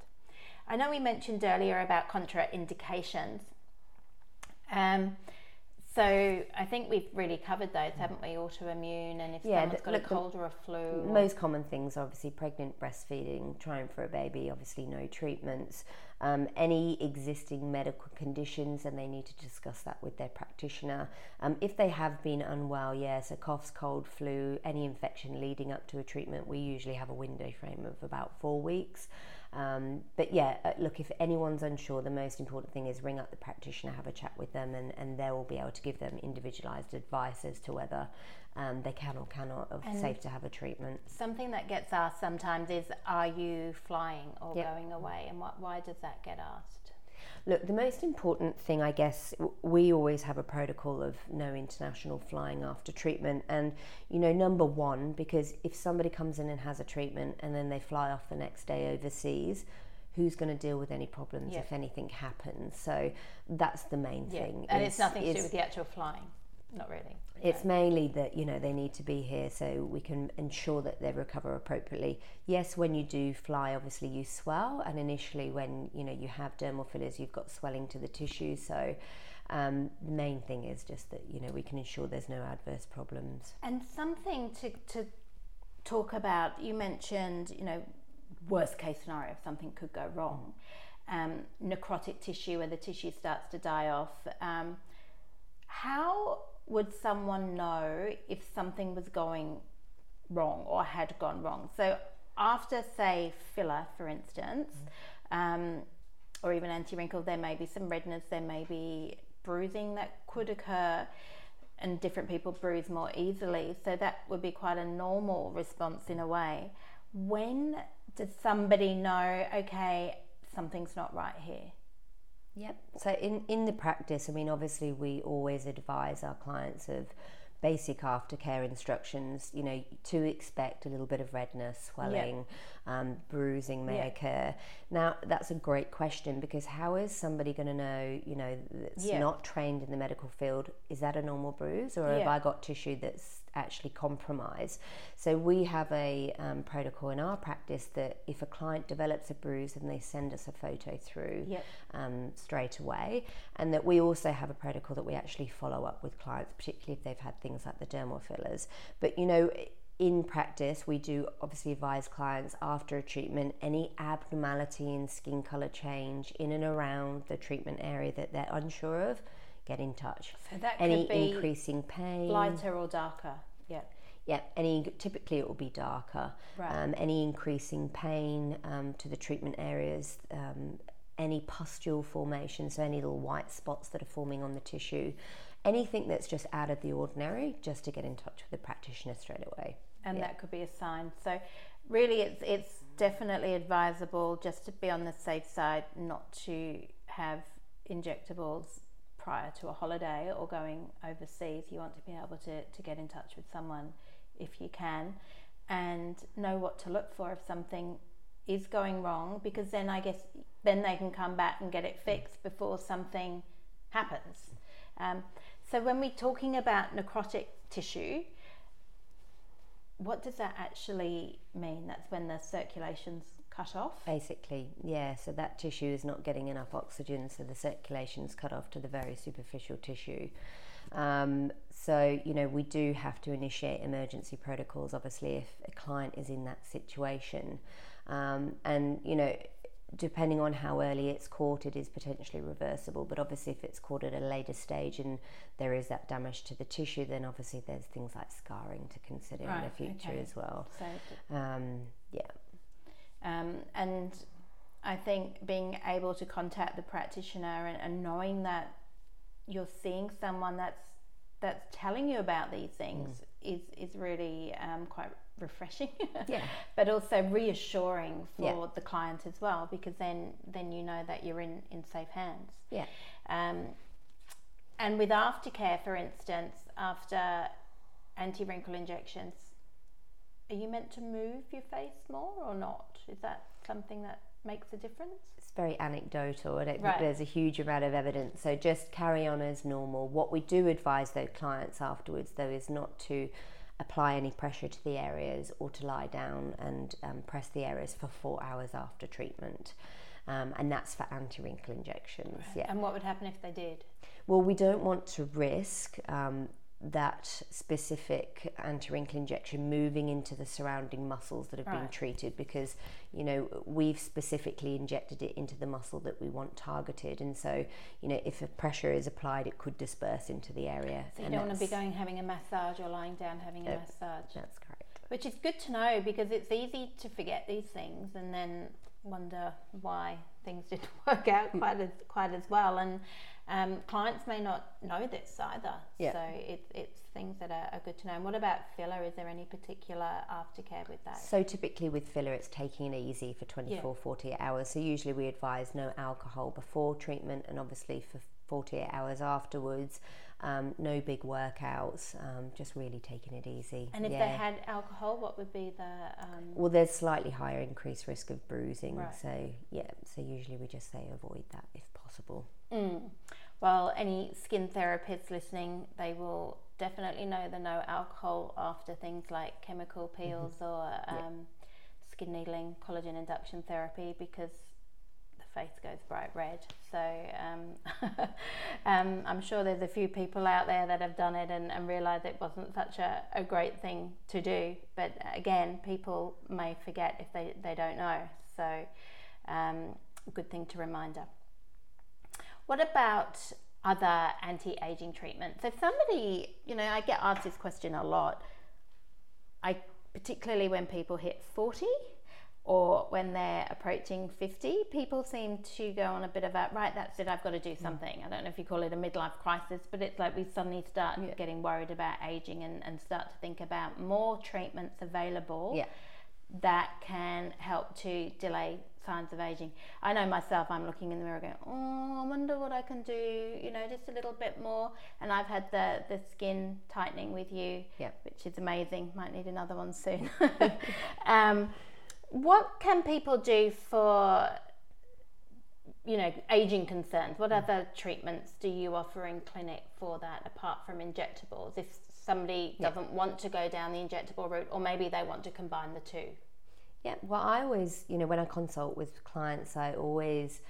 Speaker 1: I know we mentioned earlier about contraindications. Um, So I think we've really covered those, haven't we? Autoimmune, and if
Speaker 2: Yeah,
Speaker 1: someone's got
Speaker 2: look,
Speaker 1: a cold or a flu. or-
Speaker 2: Most common things, obviously, pregnant, breastfeeding, trying for a baby, obviously, no treatments. Um, any existing medical conditions, and they need to discuss that with their practitioner. Um, if they have been unwell, yes, a coughs, cold, flu, any infection leading up to a treatment, we usually have a window frame of about four weeks. Um, but yeah, uh, look, if anyone's unsure, the most important thing is ring up the practitioner, have a chat with them, and, and they will be able to give them individualised advice as to whether um, they can or cannot,
Speaker 1: And-
Speaker 2: safe to have a treatment.
Speaker 1: Something that gets asked sometimes is, "Are you flying or
Speaker 2: Yep.
Speaker 1: going away?" And what, why does that get asked?
Speaker 2: Look, the most important thing, I guess, we always have a protocol of no international flying after treatment. And, you know, number one, because if somebody comes in and has a treatment and then they fly off the next day overseas, who's going to deal with any problems
Speaker 1: Yeah.
Speaker 2: if anything happens? So that's the main thing.
Speaker 1: and it's
Speaker 2: is-
Speaker 1: nothing to do with the actual flying. Not really.
Speaker 2: It's mainly that you know they need to be here so we can ensure that they recover appropriately. Yes, when you do fly, obviously you swell, and initially when you know you have dermal fillers, you've got swelling to the tissue. So um, the main thing is just that you know we can ensure there's no adverse problems.
Speaker 1: And something to, to talk about, you mentioned, you know, worst case scenario if something could go wrong. Um, necrotic tissue where the tissue starts to die off. Um, how would someone know if something was going wrong or had gone wrong? So after, say, filler, for instance, mm-hmm. um, or even anti-wrinkle, there may be some redness, there may be bruising that could mm-hmm. occur, and different people bruise more easily. So that would be quite a normal response in a mm-hmm. way. When does somebody know, okay, something's not right here?
Speaker 2: Yep. So in in the practice, I mean, obviously we always advise our clients of basic aftercare instructions. You know, to expect a little bit of redness, swelling, um, bruising may
Speaker 1: Yeah.
Speaker 2: occur. Now, that's a great question because how is somebody going to know? You know, that's
Speaker 1: Yeah.
Speaker 2: not trained in the medical field. Is that a normal bruise, or have I got tissue that's actually compromise. So we have a um, protocol in our practice that if a client develops a bruise, then they send us a photo through
Speaker 1: Yep.
Speaker 2: um, straight away. And that we also have a protocol that we actually follow up with clients, particularly if they've had things like the dermal fillers. But you know, in practice, we do obviously advise clients after a treatment any abnormality in skin color change in and around the treatment area that they're unsure of, get in touch.
Speaker 1: So that
Speaker 2: Any
Speaker 1: could be
Speaker 2: increasing pain,
Speaker 1: lighter or darker. Yeah.
Speaker 2: yeah, any typically it will be darker.
Speaker 1: Right.
Speaker 2: Um, any increasing pain um, to the treatment areas, um, any pustule formation, so any little white spots that are forming on the tissue, anything that's just out of the ordinary, just to get in touch with the practitioner straight away.
Speaker 1: and
Speaker 2: Yeah.
Speaker 1: that could be a sign. So, really, it's it's definitely advisable just to be on the safe side, not to have injectables prior to a holiday or going overseas. You want to be able to to get in touch with someone if you can, and know what to look for if something is going wrong, because then I guess then they can come back and get it fixed before something happens. Um, so when we're talking about necrotic tissue, what does that actually mean? That's when the circulation's cut off.
Speaker 2: Basically, yeah, so that tissue is not getting enough oxygen, so the circulation is cut off to the very superficial tissue. Um, so, you know, we do have to initiate emergency protocols, obviously, if a client is in that situation. Um, and, you know, depending on how early it's caught, it is potentially reversible. But obviously, if it's caught at a later stage and there is that damage to the tissue, then obviously there's things like scarring to consider in the future
Speaker 1: okay.
Speaker 2: as well.
Speaker 1: So,
Speaker 2: Um, yeah.
Speaker 1: Um, and I think being able to contact the practitioner and, and knowing that you're seeing someone that's that's telling you about these things is is really um, quite refreshing. (laughs)
Speaker 2: Yeah.
Speaker 1: but also reassuring for
Speaker 2: Yeah.
Speaker 1: the client as well, because then then you know that you're in in safe hands.
Speaker 2: Yeah.
Speaker 1: Um, and with aftercare, for instance, after anti wrinkle injections, are you meant to move your face more or not? Is that something that makes a difference?
Speaker 2: it's very anecdotal. I don't
Speaker 1: Right.
Speaker 2: think there's a huge amount of evidence. So just carry on as normal. What we do advise though clients afterwards though is not to apply any pressure to the areas or to lie down and um, press the areas for four hours after treatment. Um, and that's for anti-wrinkle injections. Yeah.
Speaker 1: And what would happen if they did?
Speaker 2: Well, we don't want to risk um, that specific anti-wrinkle injection moving into the surrounding muscles that have right. been treated because you know we've specifically injected it into the muscle that we want targeted. And so you know if a pressure is applied it could disperse into the area.
Speaker 1: So you don't want to be going having a massage or lying down having a massage.
Speaker 2: That's correct.
Speaker 1: Which is good to know because it's easy to forget these things and then wonder why things didn't (laughs) work out quite as quite as well. And um, clients may not know this either, yeah. so it, it's things that are, are, good to know. And what about filler? Is there any particular aftercare with that?
Speaker 2: So typically with filler, it's taking it easy for 24, yeah. 48 hours. So usually we advise no alcohol before treatment, and obviously for 48 hours afterwards. Um, no big workouts, um, just really taking it easy.
Speaker 1: And if yeah. they had alcohol, what would be the? Um...
Speaker 2: Well, there's slightly higher increased risk of bruising. Right. So yeah, so usually we just say avoid that if possible.
Speaker 1: Mm. Well, any skin therapists listening, they will definitely know the no alcohol after things like chemical mm-hmm. peels mm-hmm. or um, yeah. skin needling, collagen induction therapy because the face goes bright red. So um, (laughs) um, I'm sure there's a few people out there that have done it and, and realised it wasn't such a, a great thing to do. But again, people may forget if they, they don't know. So um, good thing to reminder. What about other anti aging treatments? If somebody, you know, I get asked this question a lot, I particularly when people hit 40 or when they're approaching 50, people seem to go on a bit of a right, that's it, I've got to do mm. something. I don't know if you call it a midlife crisis, but it's like we suddenly start yeah. getting worried about aging and, and start to think about more treatments available yeah. that can help to delay signs of aging. I know myself, I'm looking in the mirror going, oh, I wonder what I can do, you know, just a little bit more. And I've had the, the skin tightening with you,
Speaker 2: yep.
Speaker 1: which is amazing. Might need another one soon. (laughs) um, what can people do for, you know, aging concerns? What mm. other treatments do you offer in clinic for that apart from injectables? If somebody yep. doesn't want to go down the injectable route, or maybe they want to combine the two?
Speaker 2: Yeah, well, I always, you know, when I consult with clients, I always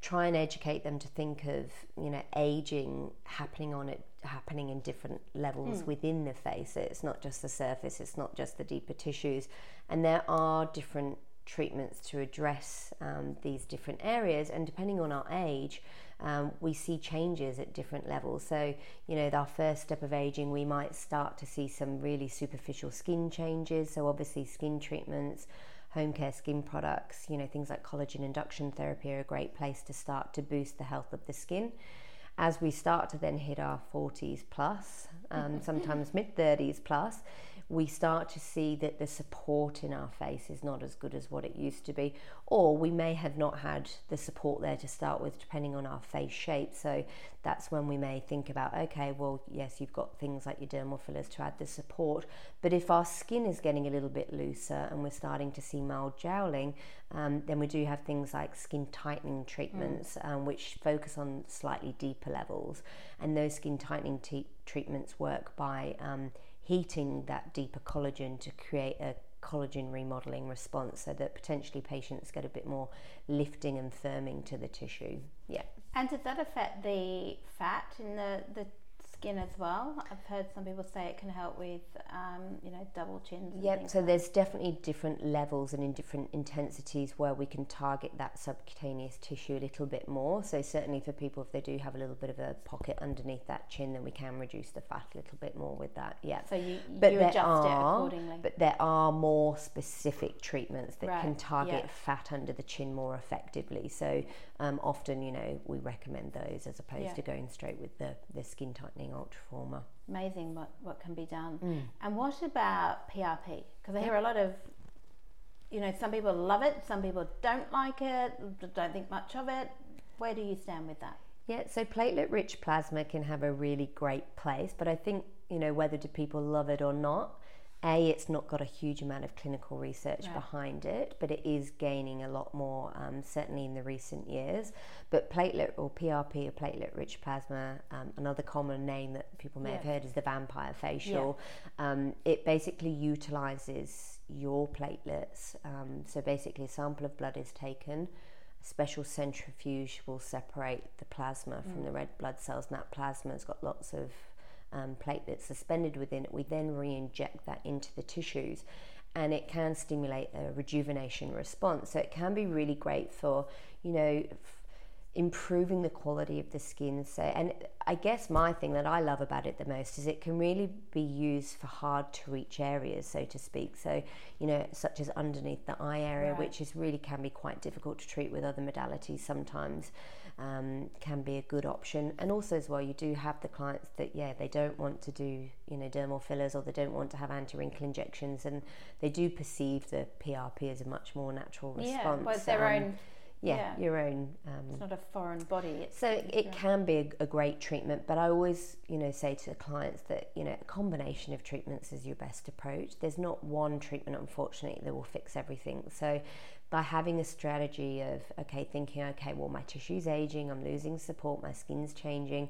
Speaker 2: try and educate them to think of, you know, aging happening on it, happening in different levels mm. within the face. It's not just the surface, it's not just the deeper tissues, and there are different treatments to address um, these different areas. And depending on our age, um, we see changes at different levels. So, you know, our first step of aging, we might start to see some really superficial skin changes. So, obviously, skin treatments home care skin products, you know, things like collagen induction therapy are a great place to start to boost the health of the skin. As we start to then hit our 40s plus, um, sometimes mid 30s plus, we start to see that the support in our face is not as good as what it used to be, or we may have not had the support there to start with, depending on our face shape. So that's when we may think about okay, well, yes, you've got things like your dermal fillers to add the support, but if our skin is getting a little bit looser and we're starting to see mild jowling, um, then we do have things like skin tightening treatments, mm. um, which focus on slightly deeper levels, and those skin tightening t- treatments work by um, heating that deeper collagen to create a collagen remodeling response so that potentially patients get a bit more lifting and firming to the tissue. Yeah.
Speaker 1: And does that affect the fat in the, the skin as well. I've heard some people say it can help with, um, you know, double chins.
Speaker 2: Yep. So like there's definitely different levels and in different intensities where we can target that subcutaneous tissue a little bit more. So certainly for people, if they do have a little bit of a pocket underneath that chin, then we can reduce the fat a little bit more with that. Yeah.
Speaker 1: So you, but you adjust are, it accordingly.
Speaker 2: But there are more specific treatments that right. can target yeah. fat under the chin more effectively. So um, often, you know, we recommend those as opposed yeah. to going straight with the, the skin tightening Ultraformer.
Speaker 1: Amazing what, what can be done. Mm. And what about PRP? Because I hear a lot of, you know, some people love it, some people don't like it, don't think much of it. Where do you stand with that?
Speaker 2: Yeah, so platelet rich plasma can have a really great place, but I think, you know, whether do people love it or not, a, it's not got a huge amount of clinical research right. behind it, but it is gaining a lot more, um, certainly in the recent years. But platelet or PRP or platelet rich plasma, um, another common name that people may yeah. have heard is the vampire facial. Yeah. Um, it basically utilizes your platelets. Um, so basically, a sample of blood is taken a special centrifuge will separate the plasma from the red blood cells, and that plasma has got lots of um, platelets suspended within it. We then re inject that into the tissues, and it can stimulate a rejuvenation response. So it can be really great for, you know, improving the quality of the skin. So, and I guess my thing that I love about it the most is it can really be used for hard to reach areas, so to speak. So, you know, such as underneath the eye area,
Speaker 1: Right.
Speaker 2: which is really can be quite difficult to treat with other modalities sometimes. Um, can be a good option, and also as well, you do have the clients that yeah they don't want to do you know dermal fillers or they don't want to have anti-wrinkle injections, and they do perceive the PRP as a much more natural response.
Speaker 1: Yeah, well, it's their
Speaker 2: Um,
Speaker 1: own.
Speaker 2: yeah,
Speaker 1: yeah.
Speaker 2: your own um,
Speaker 1: It's not a foreign body. It's,
Speaker 2: so it, it can be a, a great treatment, but I always, you know, say to the clients that you know a combination of treatments is your best approach. There's not one treatment, unfortunately, that will fix everything. So by having a strategy of okay, thinking okay, well my tissue's aging, I'm losing support, my skin's changing.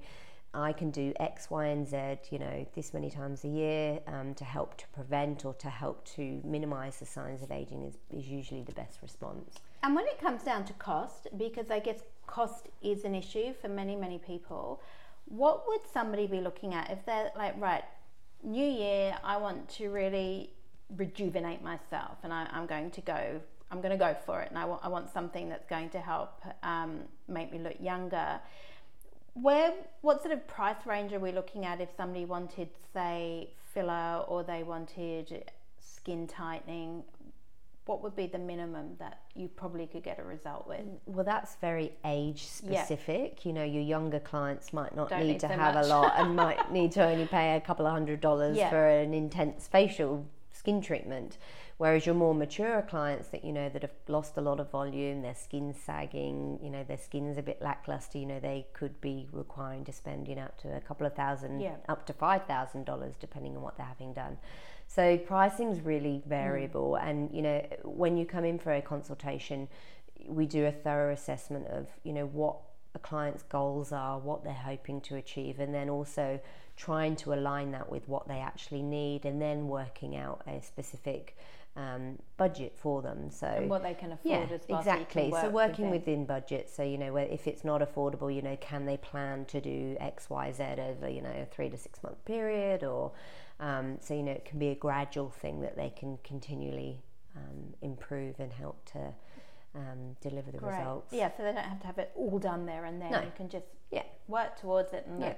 Speaker 2: I can do X, Y, and Z, you know, this many times a year um, to help to prevent or to help to minimize the signs of aging is, is usually the best response.
Speaker 1: And when it comes down to cost, because I guess cost is an issue for many, many people, what would somebody be looking at if they're like, right, new year, I want to really rejuvenate myself and I, I'm going to go, I'm going to go for it and I want, I want something that's going to help um, make me look younger. Where, what sort of price range are we looking at if somebody wanted, say, filler or they wanted skin tightening? What would be the minimum that you probably could get a result with?
Speaker 2: Well, that's very age
Speaker 1: Yeah.
Speaker 2: specific. You know, your younger clients might not need
Speaker 1: need
Speaker 2: to
Speaker 1: so
Speaker 2: have
Speaker 1: much.
Speaker 2: a lot and might (laughs) need to only pay a couple of hundred dollars
Speaker 1: Yeah.
Speaker 2: for an intense facial skin treatment. Whereas your more mature clients that you know that have lost a lot of volume, their skin's sagging, you know, their skin's a bit lackluster, you know, they could be requiring to spend, you know, up to a couple of thousand,
Speaker 1: Yeah.
Speaker 2: up to five thousand dollars, depending on what they're having done. So pricing's really variable, mm. and you know, when you come in for a consultation, we do a thorough assessment of you know what a client's goals are, what they're hoping to achieve, and then also trying to align that with what they actually need, and then working out a specific um, budget for them. So
Speaker 1: and what they can afford
Speaker 2: yeah,
Speaker 1: as well. so
Speaker 2: exactly. So,
Speaker 1: work
Speaker 2: working
Speaker 1: within.
Speaker 2: within budget. So you know, where if it's not affordable, you know, can they plan to do X, Y, Z over you know a three to six month period, or um, so you know it can be a gradual thing that they can continually um, improve and help to um, deliver the
Speaker 1: Great.
Speaker 2: results.
Speaker 1: Yeah, so they don't have to have it all done there and then.
Speaker 2: No.
Speaker 1: You can just
Speaker 2: Yeah.
Speaker 1: work towards it and
Speaker 2: Yeah.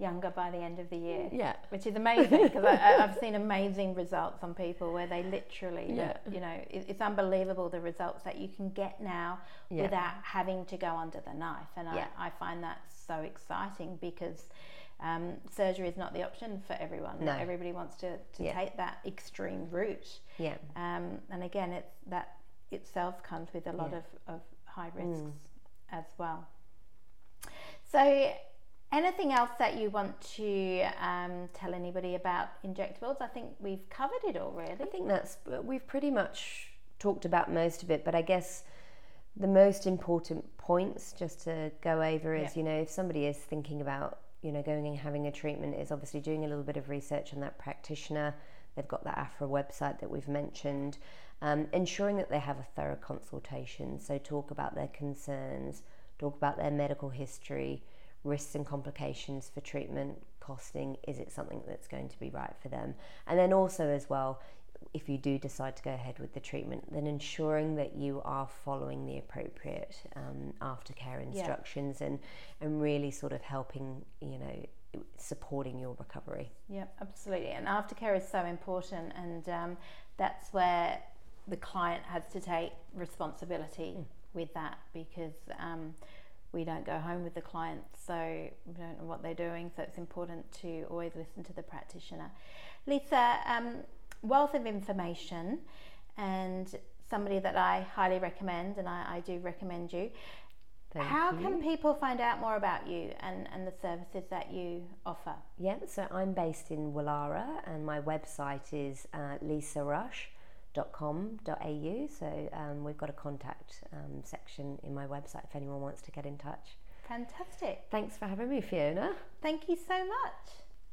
Speaker 1: Younger by the end of the year.
Speaker 2: Yeah.
Speaker 1: Which is amazing because I, I've seen amazing results on people where they literally,
Speaker 2: Yeah.
Speaker 1: you know, it, it's unbelievable the results that you can get now
Speaker 2: Yeah.
Speaker 1: without having to go under the knife. And
Speaker 2: Yeah.
Speaker 1: I, I find that so exciting because um, surgery is not the option for everyone.
Speaker 2: No.
Speaker 1: Everybody wants to, to take that extreme route.
Speaker 2: Yeah.
Speaker 1: Um, and again, it's that itself comes with a lot of, of high
Speaker 2: Mm.
Speaker 1: risks as well. So, anything else that you want to um, tell anybody about injectables? I think we've covered it all, really.
Speaker 2: I think that's we've pretty much talked about most of it, but I guess the most important points just to go over is
Speaker 1: Yeah.
Speaker 2: you know if somebody is thinking about you know going and having a treatment is obviously doing a little bit of research on that practitioner. They've got the AHPRA website that we've mentioned. Um, ensuring that they have a thorough consultation. So talk about their concerns, talk about their medical history, risks and complications for treatment, costing. Is it something that's going to be right for them? And then also as well, if you do decide to go ahead with the treatment, then ensuring that you are following the appropriate um, aftercare instructions and and really sort of helping you know supporting your recovery.
Speaker 1: Yeah, absolutely. And aftercare is so important, and um, that's where the client has to take responsibility with that because um, we don't go home with the client, so we don't know what they're doing. So it's important to always listen to the practitioner. Lisa, um, wealth of information, and somebody that I highly recommend, and I, I do recommend you.
Speaker 2: Thank
Speaker 1: How
Speaker 2: you.
Speaker 1: can people find out more about you and, and the services that you offer?
Speaker 2: Yeah, so I'm based in Wallara and my website is uh, lisarush.com.au. So um, we've got a contact um, section in my website if anyone wants to get in touch.
Speaker 1: Fantastic.
Speaker 2: Thanks for having me, Fiona.
Speaker 1: Thank you so much.